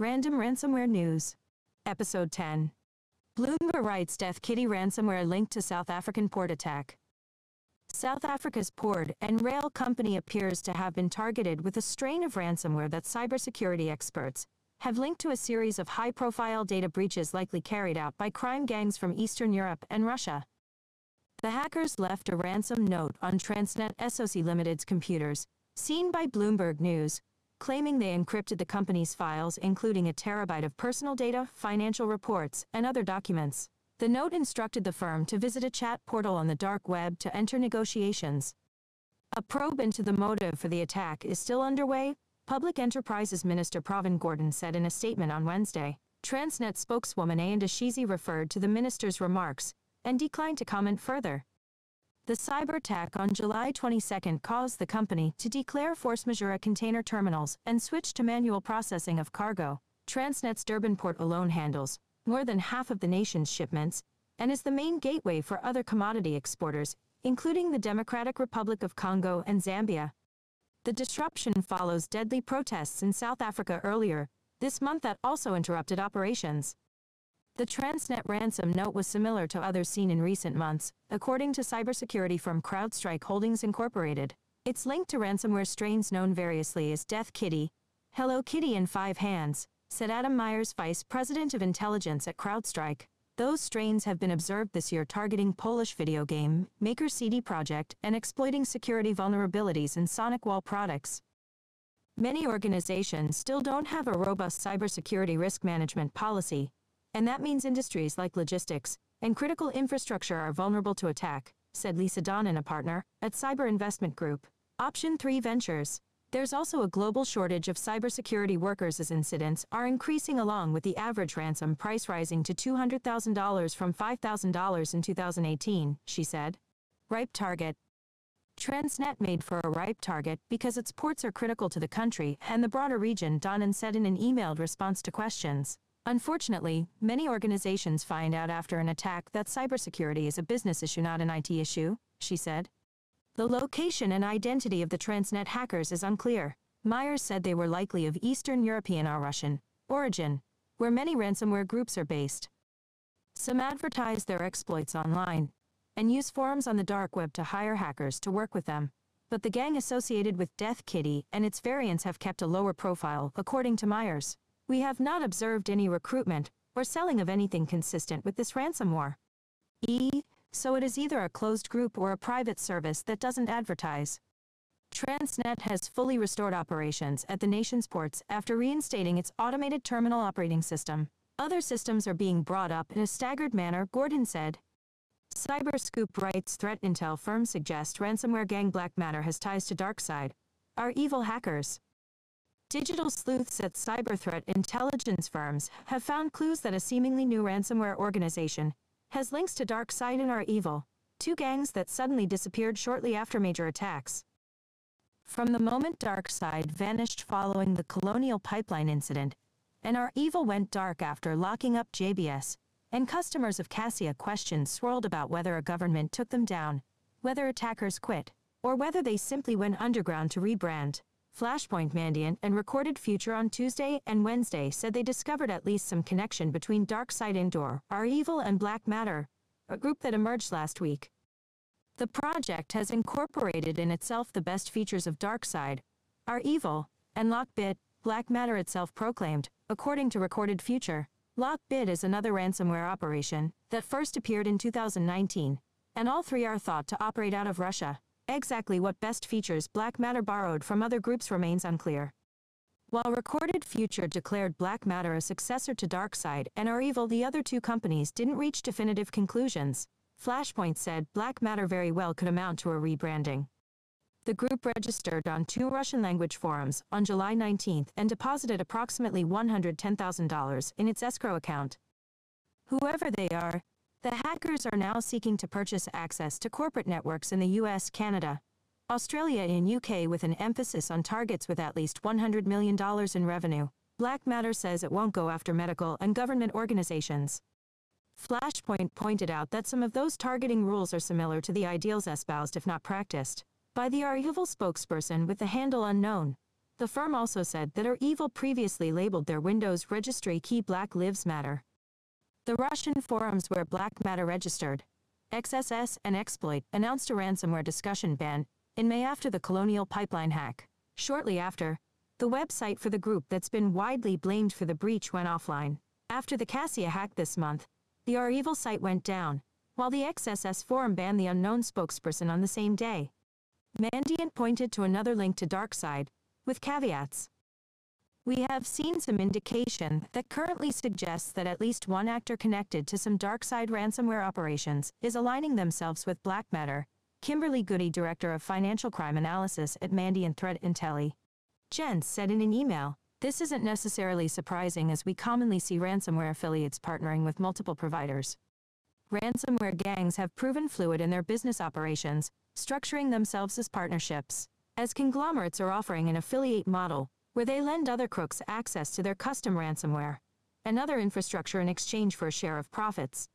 Random Ransomware News. Episode 10. Bloomberg writes Death Kitty ransomware linked to South African port attack. South Africa's port and rail company appears to have been targeted with a strain of ransomware that cybersecurity experts have linked to a series of high-profile data breaches likely carried out by crime gangs from Eastern Europe and Russia. The hackers left a ransom note on Transnet SOC Limited's computers, seen by Bloomberg News, claiming they encrypted the company's files including a terabyte of personal data, financial reports, and other documents. The note instructed the firm to visit a chat portal on the dark web to enter negotiations. A probe into the motive for the attack is still underway, Public Enterprises Minister Pravin Gordhan said in a statement on Wednesday. Transnet spokeswoman Ayanda Shezi referred to the minister's remarks and declined to comment further. The cyber attack on July 22 caused the company to declare force majeure container terminals and switch to manual processing of cargo. Transnet's Durban port alone handles more than half of the nation's shipments and is the main gateway for other commodity exporters, including the Democratic Republic of Congo and Zambia. The disruption follows deadly protests in South Africa earlier this month that also interrupted operations. The Transnet ransom note was similar to others seen in recent months, according to cybersecurity firm CrowdStrike Holdings Incorporated. It's linked to ransomware strains known variously as Death Kitty, Hello Kitty and Five Hands, said Adam Myers, vice president of intelligence at CrowdStrike. Those strains have been observed this year targeting Polish video game maker CD Projekt and exploiting security vulnerabilities in SonicWall products. Many organizations still don't have a robust cybersecurity risk management policy, and that means industries like logistics and critical infrastructure are vulnerable to attack, said Lisa Donnan, a partner at Cyber Investment Group. Option 3 Ventures. There's also a global shortage of cybersecurity workers as incidents are increasing along with the average ransom price rising to $200,000 from $5,000 in 2018, she said. Ripe target. Transnet made for a ripe target because its ports are critical to the country and the broader region, Donnan said in an emailed response to questions. Unfortunately, many organizations find out after an attack that cybersecurity is a business issue, not an IT issue, she said. The location and identity of the Transnet hackers is unclear. Myers said they were likely of Eastern European or Russian origin, where many ransomware groups are based. Some advertise their exploits online and use forums on the dark web to hire hackers to work with them. But the gang associated with Death Kitty and its variants have kept a lower profile, according to Myers. We have not observed any recruitment or selling of anything consistent with this ransom war. E. So it is either a closed group or a private service that doesn't advertise. Transnet has fully restored operations at the nation's ports after reinstating its automated terminal operating system. Other systems are being brought up in a staggered manner, Gordhan said. Cyberscoop writes threat intel firms suggest ransomware gang Black Matter has ties to DarkSide. REvil hackers. Digital sleuths at cyber threat intelligence firms have found clues that a seemingly new ransomware organization has links to DarkSide and REvil, two gangs that suddenly disappeared shortly after major attacks. From the moment DarkSide vanished following the Colonial Pipeline incident, and REvil went dark after locking up JBS, and customers of Kaseya questions swirled about whether a government took them down, whether attackers quit, or whether they simply went underground to rebrand. Flashpoint Mandiant and Recorded Future on Tuesday and Wednesday said they discovered at least some connection between DarkSide and REvil, and Black Matter, a group that emerged last week. The project has incorporated in itself the best features of DarkSide, Evil, and Lockbit, Black Matter itself proclaimed, according to Recorded Future. Lockbit is another ransomware operation that first appeared in 2019, and all three are thought to operate out of Russia. Exactly what best features Black Matter borrowed from other groups remains unclear. While Recorded Future declared Black Matter a successor to DarkSide and REvil, the other two companies didn't reach definitive conclusions. Flashpoint said Black Matter very well could amount to a rebranding. The group registered on two Russian language forums on July 19 and deposited approximately $110,000 in its escrow account. Whoever they are, the hackers are now seeking to purchase access to corporate networks in the US, Canada, Australia and UK with an emphasis on targets with at least $100 million in revenue. Black Matter says it won't go after medical and government organizations. Flashpoint pointed out that some of those targeting rules are similar to the ideals espoused if not practiced by the REvil spokesperson with the handle unknown. The firm also said that REvil previously labeled their Windows registry key Black Lives Matter. The Russian forums where Black Matter registered, XSS and Exploit announced a ransomware discussion ban in May after the Colonial Pipeline hack. Shortly after, the website for the group that's been widely blamed for the breach went offline. After the Kaseya hack this month, the REvil site went down, while the XSS forum banned the unknown spokesperson on the same day. Mandiant pointed to another link to DarkSide, with caveats. We have seen some indication that currently suggests that at least one actor connected to some DarkSide ransomware operations is aligning themselves with Black Matter, Kimberly Goody, Director of Financial Crime Analysis at Mandiant Threat Intelli. Jens said in an email, this isn't necessarily surprising as we commonly see ransomware affiliates partnering with multiple providers. Ransomware gangs have proven fluid in their business operations, structuring themselves as partnerships as conglomerates are offering an affiliate model where they lend other crooks access to their custom ransomware and other infrastructure in exchange for a share of profits.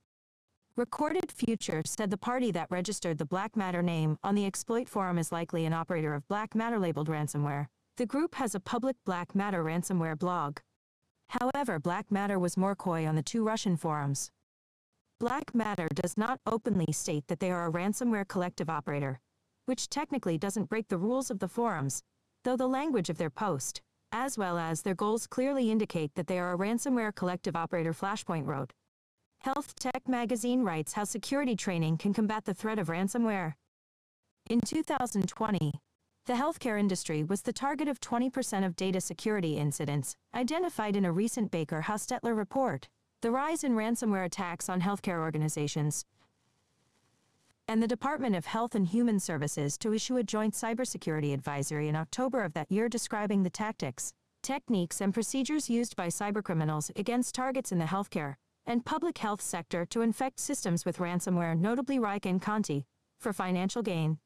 Recorded Future said the party that registered the Black Matter name on the exploit forum is likely an operator of Black Matter labeled ransomware. The group has a public Black Matter ransomware blog. However, Black Matter was more coy on the two Russian forums. Black Matter does not openly state that they are a ransomware collective operator, which technically doesn't break the rules of the forums, though the language of their post, as well as their goals clearly indicate that they are a ransomware collective operator Flashpoint wrote. Health Tech magazine writes how security training can combat the threat of ransomware. In 2020, the healthcare industry was the target of 20% of data security incidents, identified in a recent Baker Hostetler report. The rise in ransomware attacks on healthcare organizations and the Department of Health and Human Services to issue a joint cybersecurity advisory in October of that year describing the tactics, techniques, and procedures used by cybercriminals against targets in the healthcare and public health sector to infect systems with ransomware, notably Ryuk and Conti, for financial gain.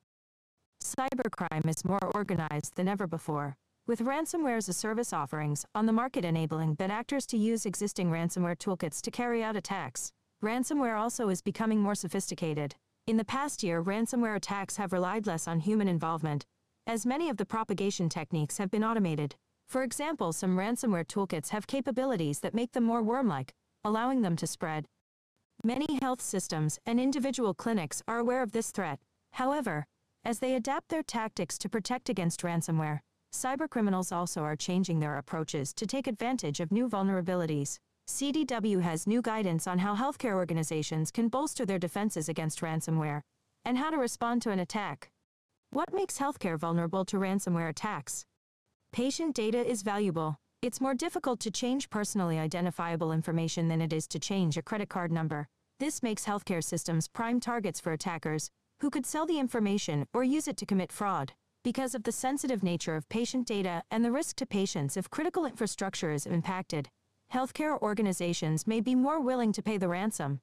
Cybercrime is more organized than ever before, with ransomware as a service offerings on the market enabling bad actors to use existing ransomware toolkits to carry out attacks. Ransomware also is becoming more sophisticated, in the past year, ransomware attacks have relied less on human involvement, as many of the propagation techniques have been automated. For example, some ransomware toolkits have capabilities that make them more worm-like, allowing them to spread. Many health systems and individual clinics are aware of this threat. However, as they adapt their tactics to protect against ransomware, cybercriminals also are changing their approaches to take advantage of new vulnerabilities. CDW has new guidance on how healthcare organizations can bolster their defenses against ransomware and how to respond to an attack. What makes healthcare vulnerable to ransomware attacks? Patient data is valuable. It's more difficult to change personally identifiable information than it is to change a credit card number. This makes healthcare systems prime targets for attackers who could sell the information or use it to commit fraud. Because of the sensitive nature of patient data and the risk to patients if critical infrastructure is impacted, healthcare organizations may be more willing to pay the ransom.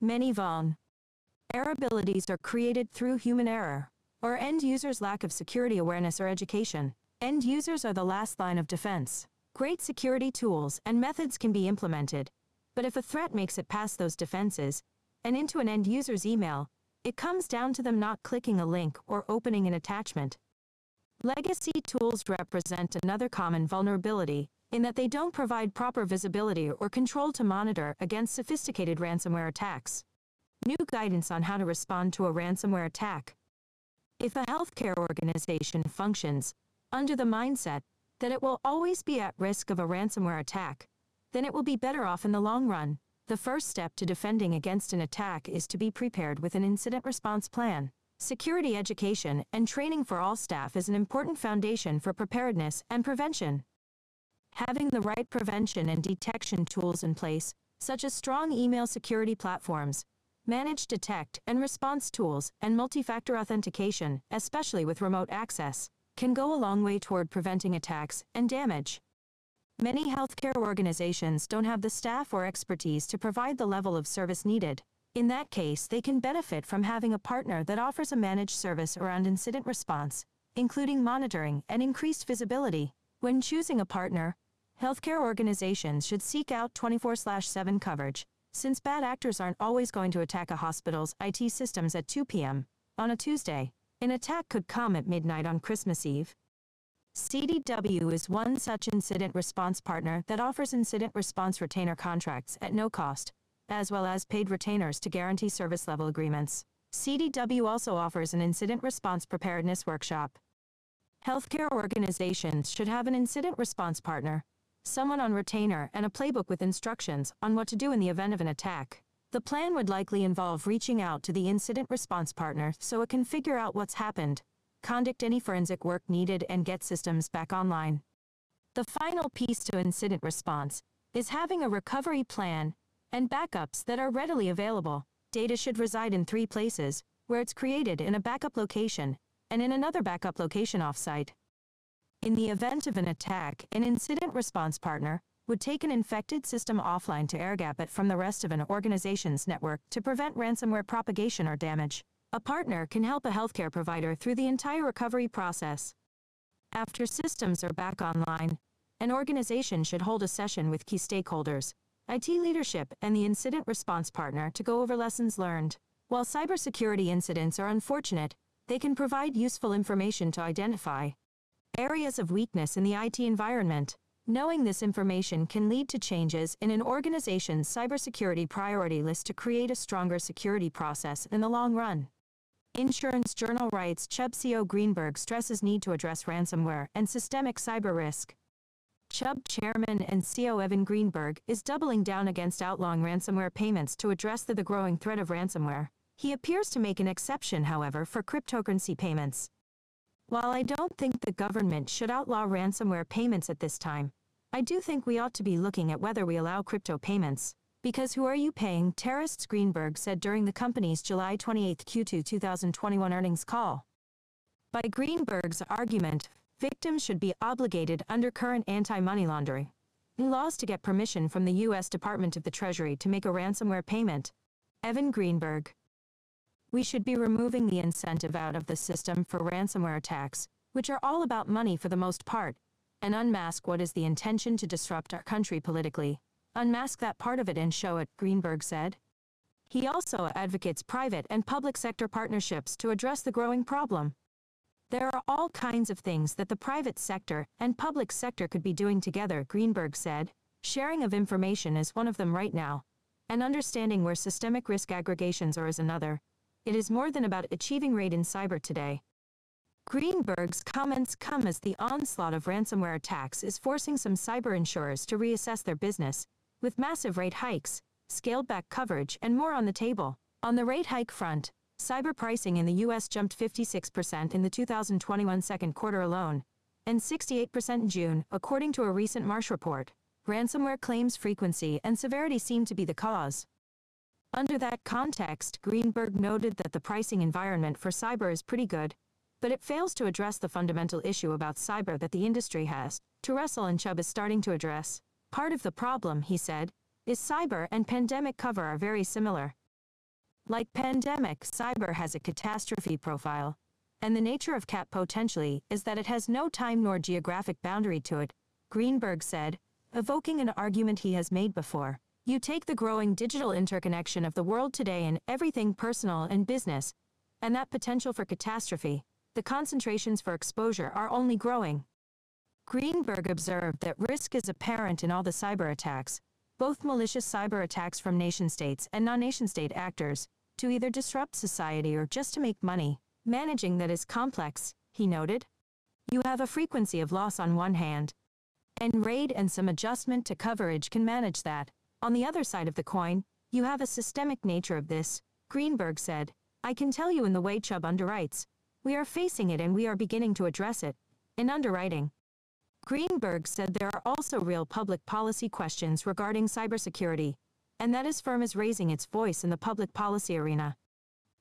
Many vulnerabilities are created through human error or end users' lack of security awareness or education. End users are the last line of defense. Great security tools and methods can be implemented, but if a threat makes it past those defenses and into an end user's email, it comes down to them not clicking a link or opening an attachment. Legacy tools represent another common vulnerability in that they don't provide proper visibility or control to monitor against sophisticated ransomware attacks. New guidance on how to respond to a ransomware attack. If a healthcare organization functions under the mindset that it will always be at risk of a ransomware attack, then it will be better off in the long run. The first step to defending against an attack is to be prepared with an incident response plan. Security education and training for all staff is an important foundation for preparedness and prevention. Having the right prevention and detection tools in place, such as strong email security platforms, managed detect and response tools, and multi-factor authentication, especially with remote access, can go a long way toward preventing attacks and damage. Many healthcare organizations don't have the staff or expertise to provide the level of service needed. In that case, they can benefit from having a partner that offers a managed service around incident response, including monitoring and increased visibility. When choosing a partner, Healthcare organizations should seek out 24-7 coverage, since bad actors aren't always going to attack a hospital's IT systems at 2 p.m. on a Tuesday. An attack could come at midnight on Christmas Eve. CDW is one such incident response partner that offers incident response retainer contracts at no cost, as well as paid retainers to guarantee service level agreements. CDW also offers an incident response preparedness workshop. Healthcare organizations should have an incident response partner, someone on retainer, and a playbook with instructions on what to do in the event of an attack. The plan would likely involve reaching out to the incident response partner so it can figure out what's happened, conduct any forensic work needed, and get systems back online. The final piece to incident response is having a recovery plan and backups that are readily available. Data should reside in three places, where it's created in a backup location and in another backup location offsite. In the event of an attack, an incident response partner would take an infected system offline to airgap it from the rest of an organization's network to prevent ransomware propagation or damage. A partner can help a healthcare provider through the entire recovery process. After systems are back online, an organization should hold a session with key stakeholders, IT leadership, and the incident response partner to go over lessons learned. While cybersecurity incidents are unfortunate, they can provide useful information to identify areas of weakness in the IT environment. Knowing this information can lead to changes in an organization's cybersecurity priority list to create a stronger security process in the long run. Insurance Journal writes Chubb CEO Greenberg stresses need to address ransomware and systemic cyber risk. Chubb chairman and CEO Evan Greenberg is doubling down against outlawing ransomware payments to address the, the growing threat of ransomware. He appears to make an exception, however, for cryptocurrency payments. While I don't think the government should outlaw ransomware payments at this time, I do think we ought to be looking at whether we allow crypto payments. Because who are you paying? Terrorists Greenberg said during the company's July 28 Q2 2021 earnings call. By Greenberg's argument, victims should be obligated under current anti-money laundering laws to get permission from the U.S. Department of the Treasury to make a ransomware payment. Evan Greenberg. We should be removing the incentive out of the system for ransomware attacks, which are all about money for the most part, and unmask what is the intention to disrupt our country politically. Unmask that part of it and show it, Greenberg said. He also advocates private and public sector partnerships to address the growing problem. There are all kinds of things that the private sector and public sector could be doing together, Greenberg said. Sharing of information is one of them right now, and understanding where systemic risk aggregations are is another. It is more than about achieving rate in cyber today. Greenberg's comments come as the onslaught of ransomware attacks is forcing some cyber insurers to reassess their business, with massive rate hikes, scaled back coverage, and more on the table. On the rate hike front, Cyber pricing in the U.S. jumped 56% in the 2021 second quarter alone, and 68% in June, according to a recent Marsh report. Ransomware claims frequency and severity seem to be the cause. Under that context, Greenberg noted that the pricing environment for cyber is pretty good, but it fails to address the fundamental issue about cyber that the industry has to wrestle and Chubb is starting to address. Part of the problem, he said, is cyber and pandemic cover are very similar. Like pandemic, cyber has a catastrophe profile. And the nature of CAT potentially is that it has no time nor geographic boundary to it, Greenberg said, evoking an argument he has made before. You take the growing digital interconnection of the world today and everything personal and business, and that potential for catastrophe, the concentrations for exposure are only growing. Greenberg observed that risk is apparent in all the cyber attacks, both malicious cyber attacks from nation states and non-nation state actors, to either disrupt society or just to make money. Managing that is complex, he noted. You have a frequency of loss on one hand, and rate and some adjustment to coverage can manage that. On the other side of the coin, you have a systemic nature of this, Greenberg said. I can tell you in the way Chubb underwrites. We are facing it and we are beginning to address it. In underwriting, Greenberg said there are also real public policy questions regarding cybersecurity, and that his firm is raising its voice in the public policy arena.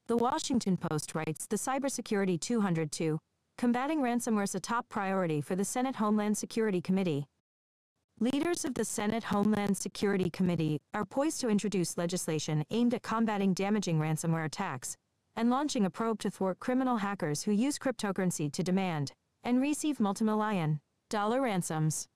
The Washington Post writes the Cybersecurity 202, combating ransomware is a top priority for the Senate Homeland Security Committee. Leaders of the Senate Homeland Security Committee are poised to introduce legislation aimed at combating damaging ransomware attacks and launching a probe to thwart criminal hackers who use cryptocurrency to demand and receive multimillion dollar ransoms.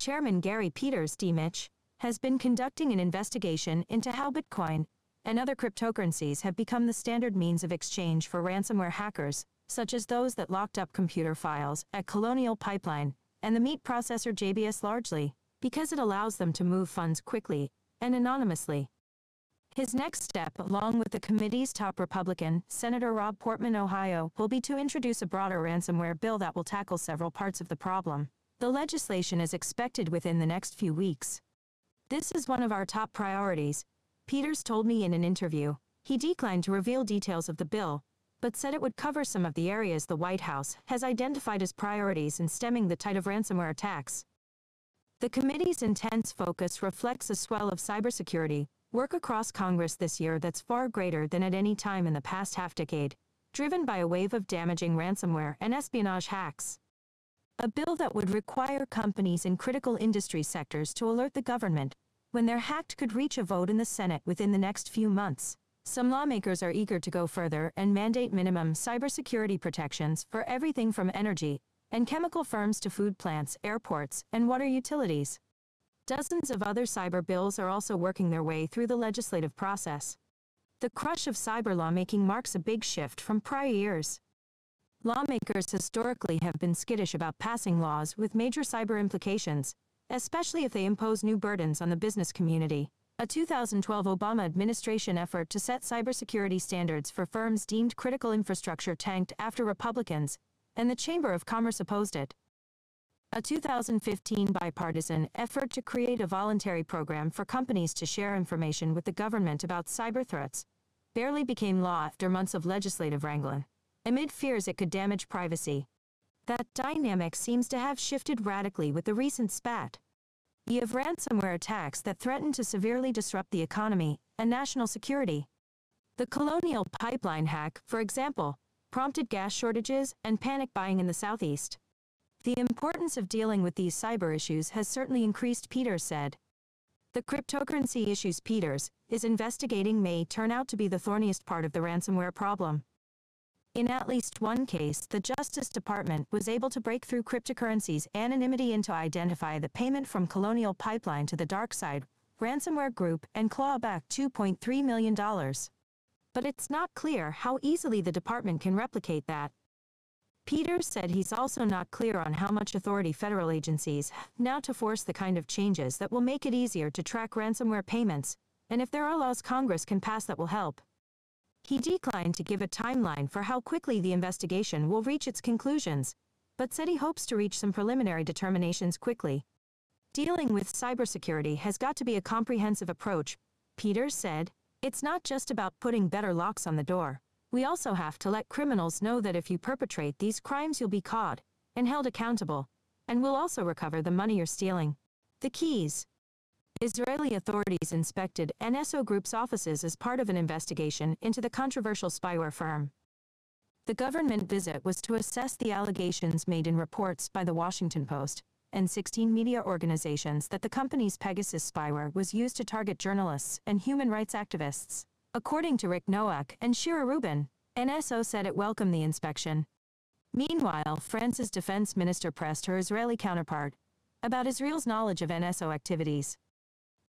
Chairman Gary Peters D. Mitch has been conducting an investigation into how Bitcoin and other cryptocurrencies have become the standard means of exchange for ransomware hackers, such as those that locked up computer files at Colonial Pipeline and the meat processor JBS largely, because it allows them to move funds quickly and anonymously. His next step, along with the committee's top Republican, Senator Rob Portman, Ohio, will be to introduce a broader ransomware bill that will tackle several parts of the problem. The legislation is expected within the next few weeks. This is one of our top priorities, Peters told me in an interview. He declined to reveal details of the bill, but said it would cover some of the areas the White House has identified as priorities in stemming the tide of ransomware attacks. The committee's intense focus reflects a swell of cybersecurity work across Congress this year that's far greater than at any time in the past half decade, driven by a wave of damaging ransomware and espionage hacks. A bill that would require companies in critical industry sectors to alert the government when they're hacked could reach a vote in the Senate within the next few months. Some lawmakers are eager to go further and mandate minimum cybersecurity protections for everything from energy and chemical firms to food plants, airports, and water utilities. Dozens of other cyber bills are also working their way through the legislative process. The crush of cyber lawmaking marks a big shift from prior years. Lawmakers historically have been skittish about passing laws with major cyber implications, especially if they impose new burdens on the business community. A 2012 Obama administration effort to set cybersecurity standards for firms deemed critical infrastructure tanked after Republicans and the Chamber of Commerce opposed it. A 2015 bipartisan effort to create a voluntary program for companies to share information with the government about cyber threats barely became law after months of legislative wrangling amid fears it could damage privacy. That dynamic seems to have shifted radically with the recent spat. You have ransomware attacks that threaten to severely disrupt the economy and national security. The Colonial Pipeline hack, for example, prompted gas shortages and panic buying in the southeast. The importance of dealing with these cyber issues has certainly increased, Peters said. The cryptocurrency issues Peters is investigating may turn out to be the thorniest part of the ransomware problem. In at least one case, the Justice Department was able to break through cryptocurrency's anonymity and to identify the payment from Colonial Pipeline to the DarkSide ransomware group and claw back $2.3 million. But it's not clear how easily the department can replicate that. Peters said he's also not clear on how much authority federal agencies now to force the kind of changes that will make it easier to track ransomware payments, and if there are laws Congress can pass that will help. He declined to give a timeline for how quickly the investigation will reach its conclusions, but said he hopes to reach some preliminary determinations quickly. Dealing with cybersecurity has got to be a comprehensive approach, Peters said. It's not just about putting better locks on the door. We also have to let criminals know that if you perpetrate these crimes you'll be caught and held accountable, and we'll also recover the money you're stealing. The keys, Israeli authorities inspected NSO Group's offices as part of an investigation into the controversial spyware firm. The government visit was to assess the allegations made in reports by the Washington Post and 16 media organizations that the company's Pegasus spyware was used to target journalists and human rights activists. According to Rick Noack and Shira Rubin, NSO said it welcomed the inspection. Meanwhile, France's defense minister pressed her Israeli counterpart about Israel's knowledge of NSO activities.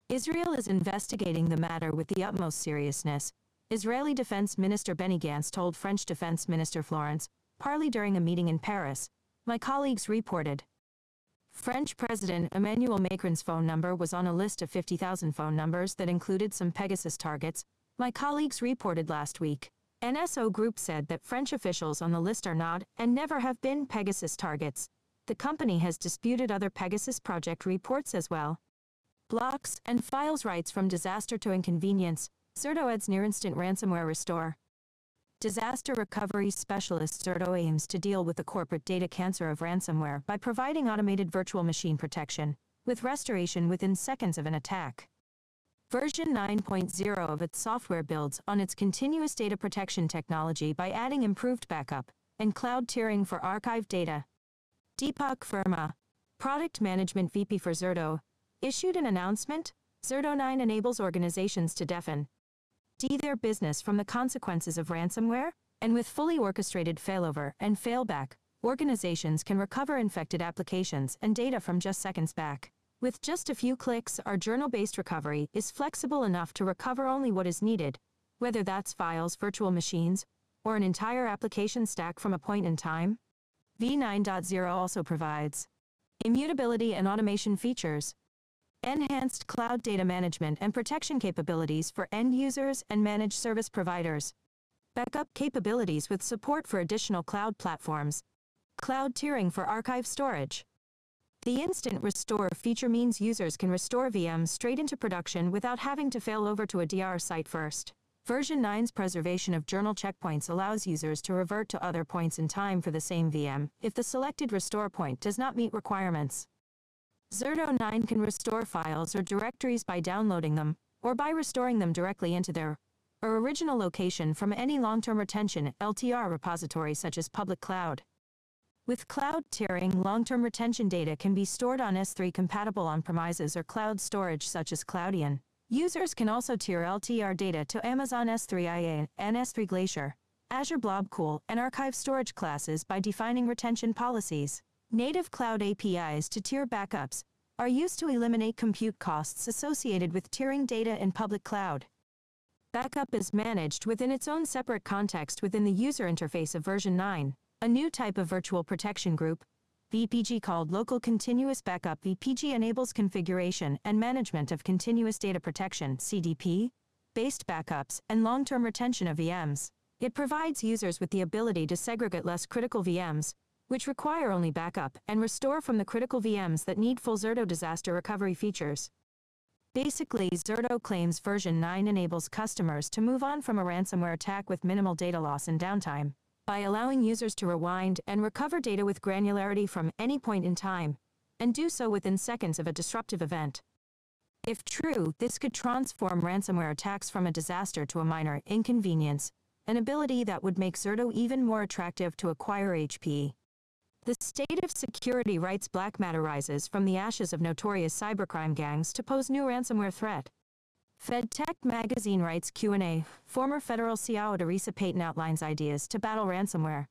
Israel is investigating the matter with the utmost seriousness, Israeli Defense Minister Benny Gantz told French Defense Minister Florence Parly during a meeting in Paris. My colleagues reported. French President Emmanuel Macron's phone number was on a list of 50,000 phone numbers that included some Pegasus targets, my colleagues reported last week. NSO Group said that French officials on the list are not and never have been Pegasus targets. The company has disputed other Pegasus project reports as well blocks, and files rights from disaster to inconvenience, Zerto adds near-instant ransomware restore. Disaster recovery specialist Zerto aims to deal with the corporate data cancer of ransomware by providing automated virtual machine protection, with restoration within seconds of an attack. Version 9.0 of its software builds on its continuous data protection technology by adding improved backup and cloud tiering for archived data. Deepak Verma, Product Management VP for Zerto, issued an announcement, Zerto 9 enables organizations to deafen D their business from the consequences of ransomware, and with fully orchestrated failover and failback, organizations can recover infected applications and data from just seconds back. With just a few clicks, our journal-based recovery is flexible enough to recover only what is needed, whether that's files, virtual machines, or an entire application stack from a point in time? v9.0 also provides immutability and automation features, enhanced cloud data management and protection capabilities for end users and managed service providers, backup capabilities with support for additional cloud platforms, cloud tiering for archive storage. The Instant Restore feature means users can restore VMs straight into production without having to fail over to a DR site first. Version 9's preservation of journal checkpoints allows users to revert to other points in time for the same VM if the selected restore point does not meet requirements. Zerto 9 can restore files or directories by downloading them, or by restoring them directly into their or original location from any long-term retention LTR repository such as public cloud. With cloud tiering, long-term retention data can be stored on S3 compatible on-premises or cloud storage such as Cloudian. Users can also tier LTR data to Amazon S3IA and S3 Glacier, Azure Blob Cool, and Archive storage classes by defining retention policies. Native cloud APIs to tier backups are used to eliminate compute costs associated with tiering data in public cloud. Backup is managed within its own separate context within the user interface of version 9, a new type of virtual protection group, VPG called Local Continuous Backup VPG enables configuration and management of continuous data protection CDP, based backups, and long-term retention of VMs. It provides users with the ability to segregate less critical VMs, which require only backup, and restore from the critical VMs that need full Zerto disaster recovery features. Basically, Zerto claims version 9 enables customers to move on from a ransomware attack with minimal data loss and downtime by allowing users to rewind and recover data with granularity from any point in time, and do so within seconds of a disruptive event. If true, this could transform ransomware attacks from a disaster to a minor inconvenience, an ability that would make Zerto even more attractive to acquire HP. The state of security rights black matter rises from the ashes of notorious cybercrime gangs to pose new ransomware threat. FedTech Magazine writes Q&A, former federal CIO Theresa Payton outlines ideas to battle ransomware.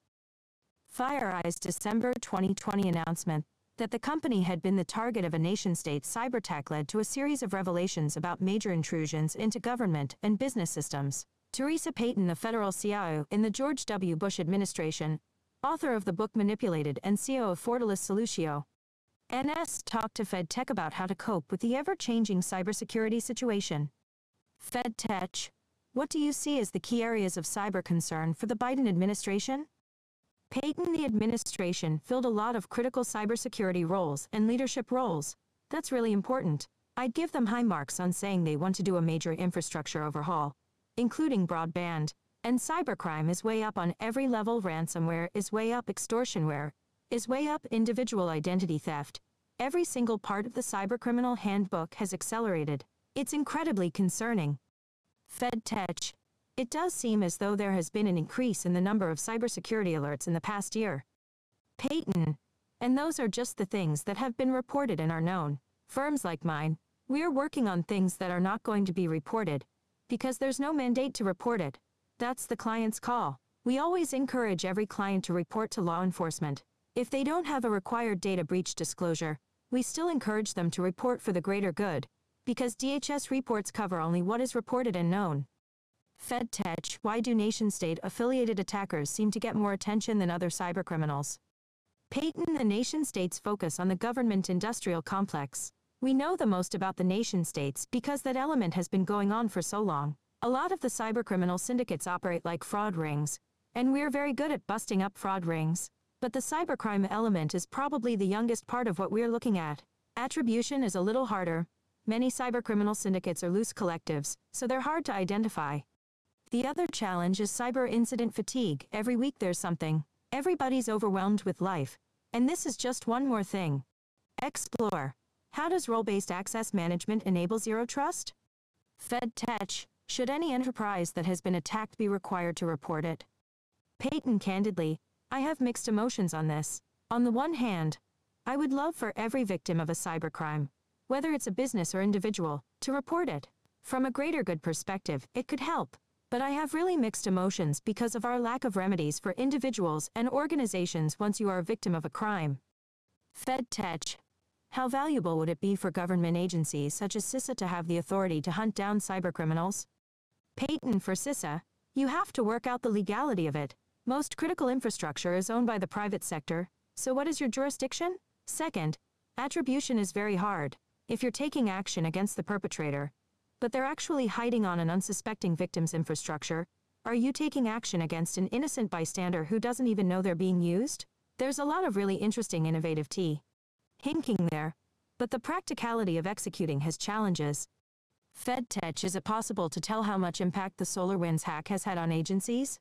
FireEye's December 2020 announcement that the company had been the target of a nation-state cyber attack led to a series of revelations about major intrusions into government and business systems. Theresa Payton, the federal CIO in the George W. Bush administration, author of the book Manipulated and CEO of Fortalis Solutio, NS talked to FedTech about how to cope with the ever-changing cybersecurity situation. FedTech, what do you see as the key areas of cyber concern for the Biden administration? Payton the administration filled a lot of critical cybersecurity roles and leadership roles. That's really important. I'd give them high marks on saying they want to do a major infrastructure overhaul, including broadband, and cybercrime is way up on every level ransomware is way up extortionware, is way up individual identity theft. Every single part of the cybercriminal handbook has accelerated. It's incredibly concerning. FedTech. It does seem as though there has been an increase in the number of cybersecurity alerts in the past year. Payton. And those are just the things that have been reported and are known. Firms like mine, we're working on things that are not going to be reported, because there's no mandate to report it. That's the client's call. We always encourage every client to report to law enforcement. If they don't have a required data breach disclosure, we still encourage them to report for the greater good because DHS reports cover only what is reported and known. FedTech, why do nation-state affiliated attackers seem to get more attention than other cybercriminals? Payton, the nation-states focus on the government-industrial complex. We know the most about the nation-states because that element has been going on for so long. A lot of the cybercriminal syndicates operate like fraud rings, and we're very good at busting up fraud rings. But the cybercrime element is probably the youngest part of what we're looking at. Attribution is a little harder, Many cybercriminal syndicates are loose collectives, so they're hard to identify. The other challenge is cyber incident fatigue. Every week there's something. Everybody's overwhelmed with life. And this is just one more thing. Explore. How does role-based access management enable zero trust? FedTech. Should any enterprise that has been attacked be required to report it? Payton candidly, I have mixed emotions on this. On the one hand, I would love for every victim of a cybercrime, whether it's a business or individual, to report it. From a greater good perspective, it could help. But I have really mixed emotions because of our lack of remedies for individuals and organizations once you are a victim of a crime. FedTech. How valuable would it be for government agencies such as CISA to have the authority to hunt down cybercriminals? Payton for CISA. You have to work out the legality of it. Most critical infrastructure is owned by the private sector, so what is your jurisdiction? Second, attribution is very hard. If you're taking action against the perpetrator, but they're actually hiding on an unsuspecting victim's infrastructure, are you taking action against an innocent bystander who doesn't even know they're being used? There's a lot of really interesting innovative tea. Hinking there, but the practicality of executing has challenges. FedTech is it possible to tell how much impact the SolarWinds hack has had on agencies?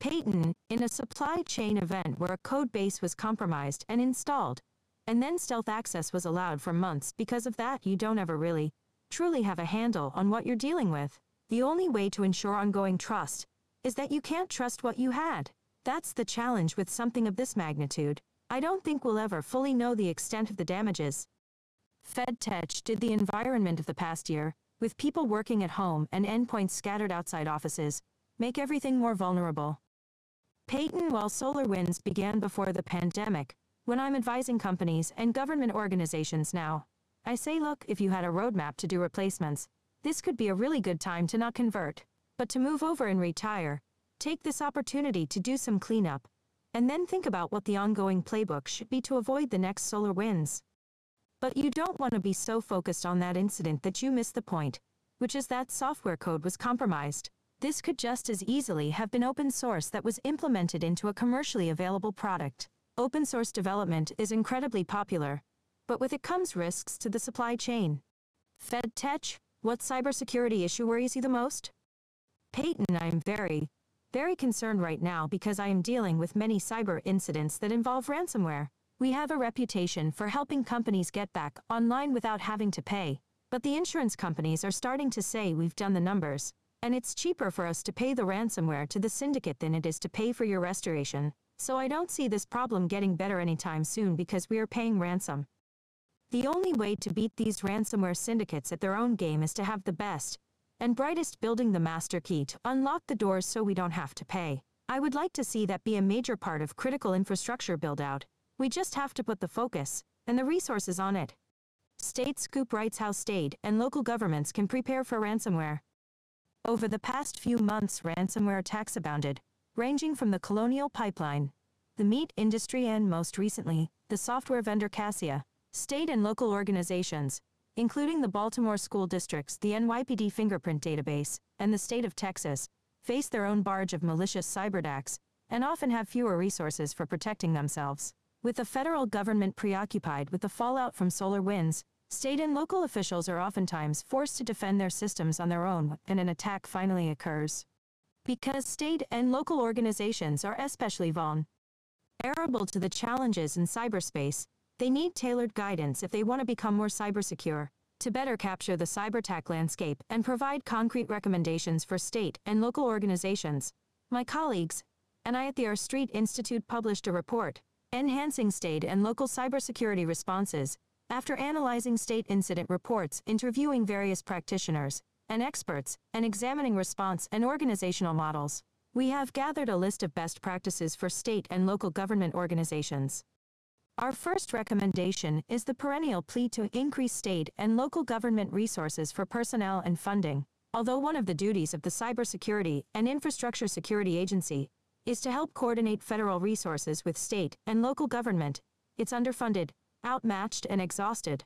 Payton, in a supply chain event where a code base was compromised and installed, and then stealth access was allowed for months because of that you don't ever really, truly have a handle on what you're dealing with. The only way to ensure ongoing trust is that you can't trust what you had. That's the challenge with something of this magnitude. I don't think we'll ever fully know the extent of the damages. FedTech did the environment of the past year, with people working at home and endpoints scattered outside offices, make everything more vulnerable. Payton while SolarWinds began before the pandemic, when I'm advising companies and government organizations now. I say look, if you had a roadmap to do replacements, this could be a really good time to not convert, but to move over and retire. Take this opportunity to do some cleanup, and then think about what the ongoing playbook should be to avoid the next SolarWinds. But you don't want to be so focused on that incident that you miss the point, which is that software code was compromised. This could just as easily have been open source that was implemented into a commercially available product. Open source development is incredibly popular, but with it comes risks to the supply chain. FedTech, what cybersecurity issue worries you the most? Payton, I am very, very concerned right now because I am dealing with many cyber incidents that involve ransomware. We have a reputation for helping companies get back online without having to pay, but the insurance companies are starting to say we've done the numbers, and it's cheaper for us to pay the ransomware to the syndicate than it is to pay for your restoration. So I don't see this problem getting better anytime soon because we are paying ransom. The only way to beat these ransomware syndicates at their own game is to have the best and brightest building the master key to unlock the doors so we don't have to pay. I would like to see that be a major part of critical infrastructure build-out. We just have to put the focus and the resources on it. State Scoop writes how state and local governments can prepare for ransomware. Over the past few months ransomware attacks abounded, ranging from the Colonial Pipeline, the meat industry and most recently, the software vendor Kaseya. State and local organizations, including the Baltimore School Districts, the NYPD Fingerprint Database, and the state of Texas, face their own barge of malicious cyberattacks and often have fewer resources for protecting themselves. With the federal government preoccupied with the fallout from SolarWinds, state and local officials are oftentimes forced to defend their systems on their own when an attack finally occurs. Because state and local organizations are especially vulnerable to the challenges in cyberspace, they need tailored guidance if they want to become more cybersecure, to better capture the cyber landscape and provide concrete recommendations for state and local organizations. My colleagues and I at the R Street Institute published a report, Enhancing State and Local Cybersecurity Responses, after analyzing state incident reports, interviewing various practitioners and experts, and examining response and organizational models. We have gathered a list of best practices for state and local government organizations. Our first recommendation is the perennial plea to increase state and local government resources for personnel and funding. Although one of the duties of the Cybersecurity and Infrastructure Security Agency is to help coordinate federal resources with state and local government, it's underfunded, outmatched and exhausted.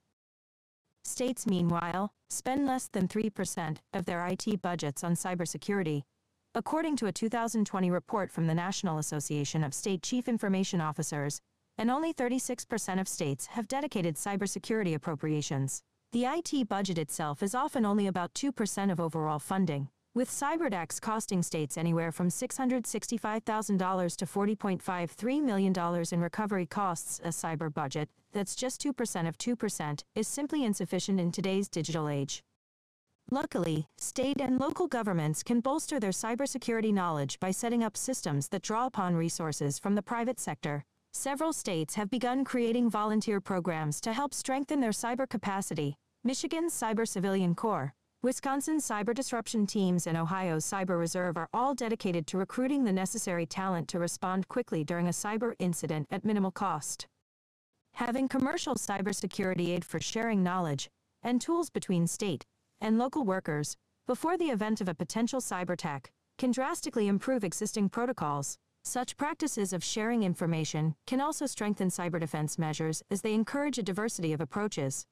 States, meanwhile, spend less than 3% of their IT budgets on cybersecurity, according to a 2020 report from the National Association of State Chief Information Officers, and only 36% of states have dedicated cybersecurity appropriations. The IT budget itself is often only about 2% of overall funding, with cyberattacks costing states anywhere from $665,000 to $40.53 million in recovery costs. A cyber budget that's just 2% of 2% is simply insufficient in today's digital age. Luckily, state and local governments can bolster their cybersecurity knowledge by setting up systems that draw upon resources from the private sector, Several states have begun creating volunteer programs to help strengthen their cyber capacity. Michigan's Cyber Civilian Corps, Wisconsin's cyber disruption teams and Ohio's Cyber Reserve are all dedicated to recruiting the necessary talent to respond quickly during a cyber incident at minimal cost. Having commercial cybersecurity aid for sharing knowledge and tools between state and local workers before the event of a potential cyber attack can drastically improve existing protocols. Such practices of sharing information can also strengthen cyber defense measures as they encourage a diversity of approaches.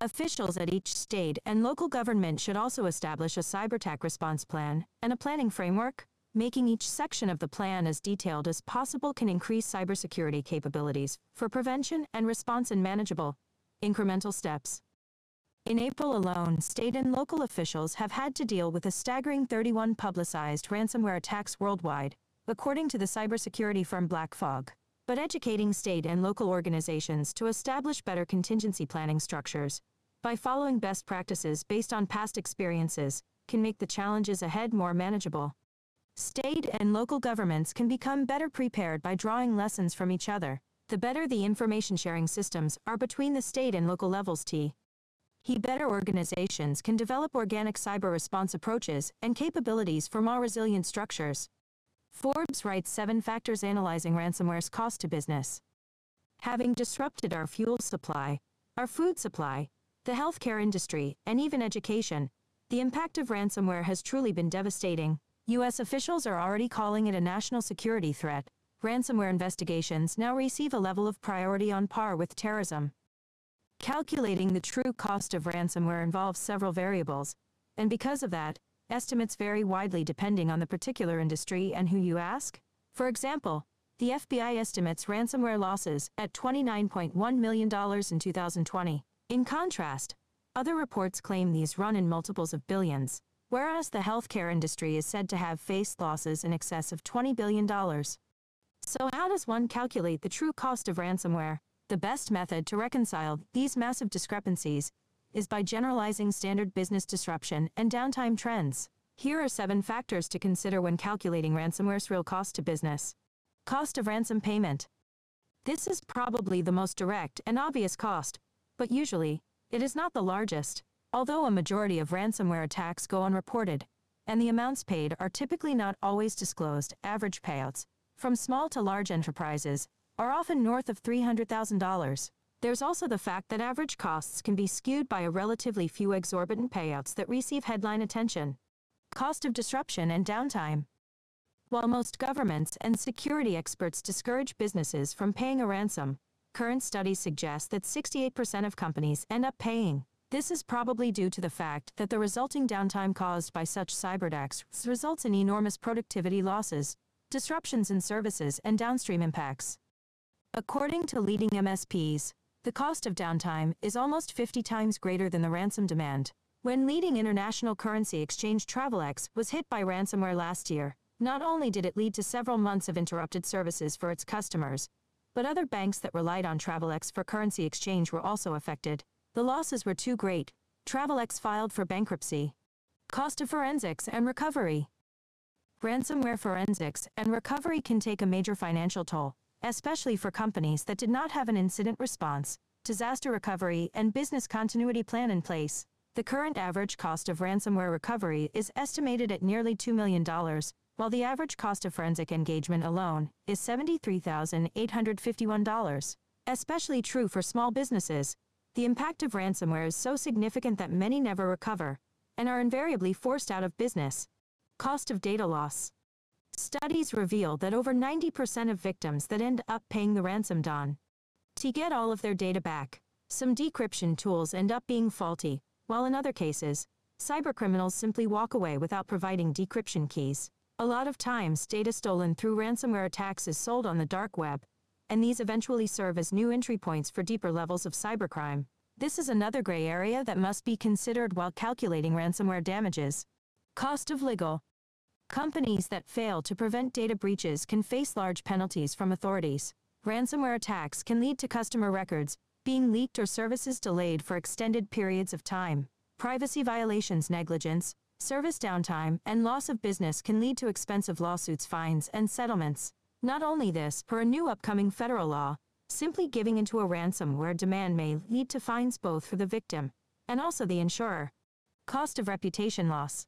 Officials at each state and local government should also establish a cyber attack response plan and a planning framework. Making each section of the plan as detailed as possible can increase cybersecurity capabilities for prevention and response in manageable, incremental steps. In April alone, state and local officials have had to deal with a staggering 31 publicized ransomware attacks worldwide, according to the cybersecurity firm Black Fog. But educating state and local organizations to establish better contingency planning structures by following best practices based on past experiences can make the challenges ahead more manageable. State and local governments can become better prepared by drawing lessons from each other. The better the information sharing systems are between the state and local levels T. He better organizations can develop organic cyber response approaches and capabilities for more resilient structures. Forbes writes seven factors analyzing ransomware's cost to business. Having disrupted our fuel supply, our food supply, the healthcare industry, and even education, the impact of ransomware has truly been devastating. U.S. officials are already calling it a national security threat. Ransomware investigations now receive a level of priority on par with terrorism. Calculating the true cost of ransomware involves several variables, and because of that, estimates vary widely depending on the particular industry and who you ask. For example, the FBI estimates ransomware losses at $29.1 million in 2020. In contrast, other reports claim these run in multiples of billions whereas the healthcare industry is said to have faced losses in excess of $20 billion. So how does one calculate the true cost of ransomware? The best method to reconcile these massive discrepancies is by generalizing standard business disruption and downtime trends. Here are seven factors to consider when calculating ransomware's real cost to business. Cost of ransom payment. This is probably the most direct and obvious cost, but usually, it is not the largest. Although a majority of ransomware attacks go unreported, and the amounts paid are typically not always disclosed, average payouts, from small to large enterprises, are often north of $300,000. There's also the fact that average costs can be skewed by a relatively few exorbitant payouts that receive headline attention. Cost of disruption and downtime. While most governments and security experts discourage businesses from paying a ransom, current studies suggest that 68% of companies end up paying. This is probably due to the fact that the resulting downtime caused by such cyberattacks results in enormous productivity losses, disruptions in services, and downstream impacts. According to leading MSPs, the cost of downtime is almost 50 times greater than the ransom demand. When leading international currency exchange Travelex was hit by ransomware last year, not only did it lead to several months of interrupted services for its customers, but other banks that relied on Travelex for currency exchange were also affected. The losses were too great. Travelex filed for bankruptcy. Cost of forensics and recovery. Ransomware forensics and recovery can take a major financial toll, especially for companies that did not have an incident response, disaster recovery, and business continuity plan in place. The current average cost of ransomware recovery is estimated at nearly $2 million, while the average cost of forensic engagement alone is $73,851. Especially true for small businesses, the impact of ransomware is so significant that many never recover and are invariably forced out of business. Cost of data loss. Studies reveal that over 90% of victims that end up paying the ransom don to get all of their data back. Some decryption tools end up being faulty, while in other cases, cybercriminals simply walk away without providing decryption keys. A lot of times, data stolen through ransomware attacks is sold on the dark web, and these eventually serve as new entry points for deeper levels of cybercrime. This is another gray area that must be considered while calculating ransomware damages. Cost of legal. Companies that fail to prevent data breaches can face large penalties from authorities. Ransomware attacks can lead to customer records being leaked or services delayed for extended periods of time. Privacy violations, negligence, service downtime, and loss of business can lead to expensive lawsuits, fines, and settlements. Not only this, per a new upcoming federal law, simply giving into a ransomware demand may lead to fines both for the victim and also the insurer. Cost of reputation loss.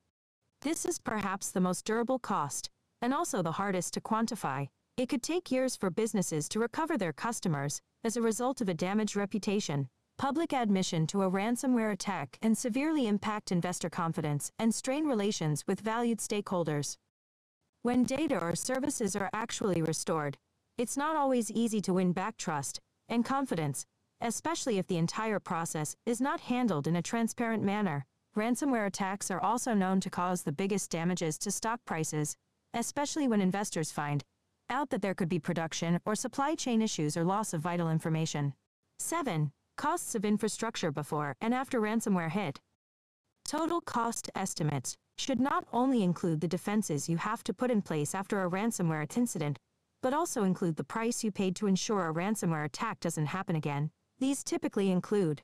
This is perhaps the most durable cost, and also the hardest to quantify. It could take years for businesses to recover their customers as a result of a damaged reputation. Public admission to a ransomware attack and severely impact investor confidence and strain relations with valued stakeholders. When data or services are actually restored, it's not always easy to win back trust and confidence, especially if the entire process is not handled in a transparent manner. Ransomware attacks are also known to cause the biggest damages to stock prices, especially when investors find out that there could be production or supply chain issues or loss of vital information. 7. Costs of infrastructure before and after ransomware hit. Total cost estimates should not only include the defenses you have to put in place after a ransomware incident, but also include the price you paid to ensure a ransomware attack doesn't happen again. These typically include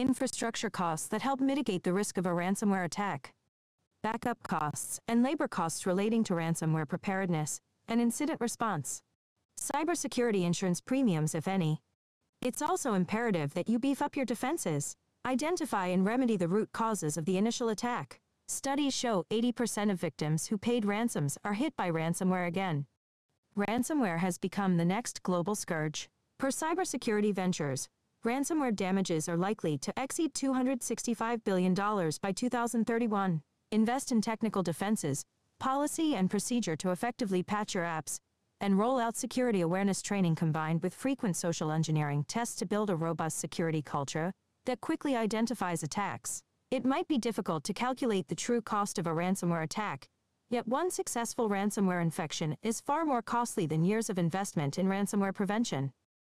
infrastructure costs that help mitigate the risk of a ransomware attack, backup costs and labor costs relating to ransomware preparedness and incident response, cybersecurity insurance premiums, if any. It's also imperative that you beef up your defenses, identify and remedy the root causes of the initial attack. Studies show 80% of victims who paid ransoms are hit by ransomware again. Ransomware has become the next global scourge. Per Cybersecurity Ventures, ransomware damages are likely to exceed $265 billion by 2031. Invest in technical defenses, policy and procedure to effectively patch your apps, and roll out security awareness training combined with frequent social engineering tests to build a robust security culture that quickly identifies attacks. It might be difficult to calculate the true cost of a ransomware attack, yet one successful ransomware infection is far more costly than years of investment in ransomware prevention.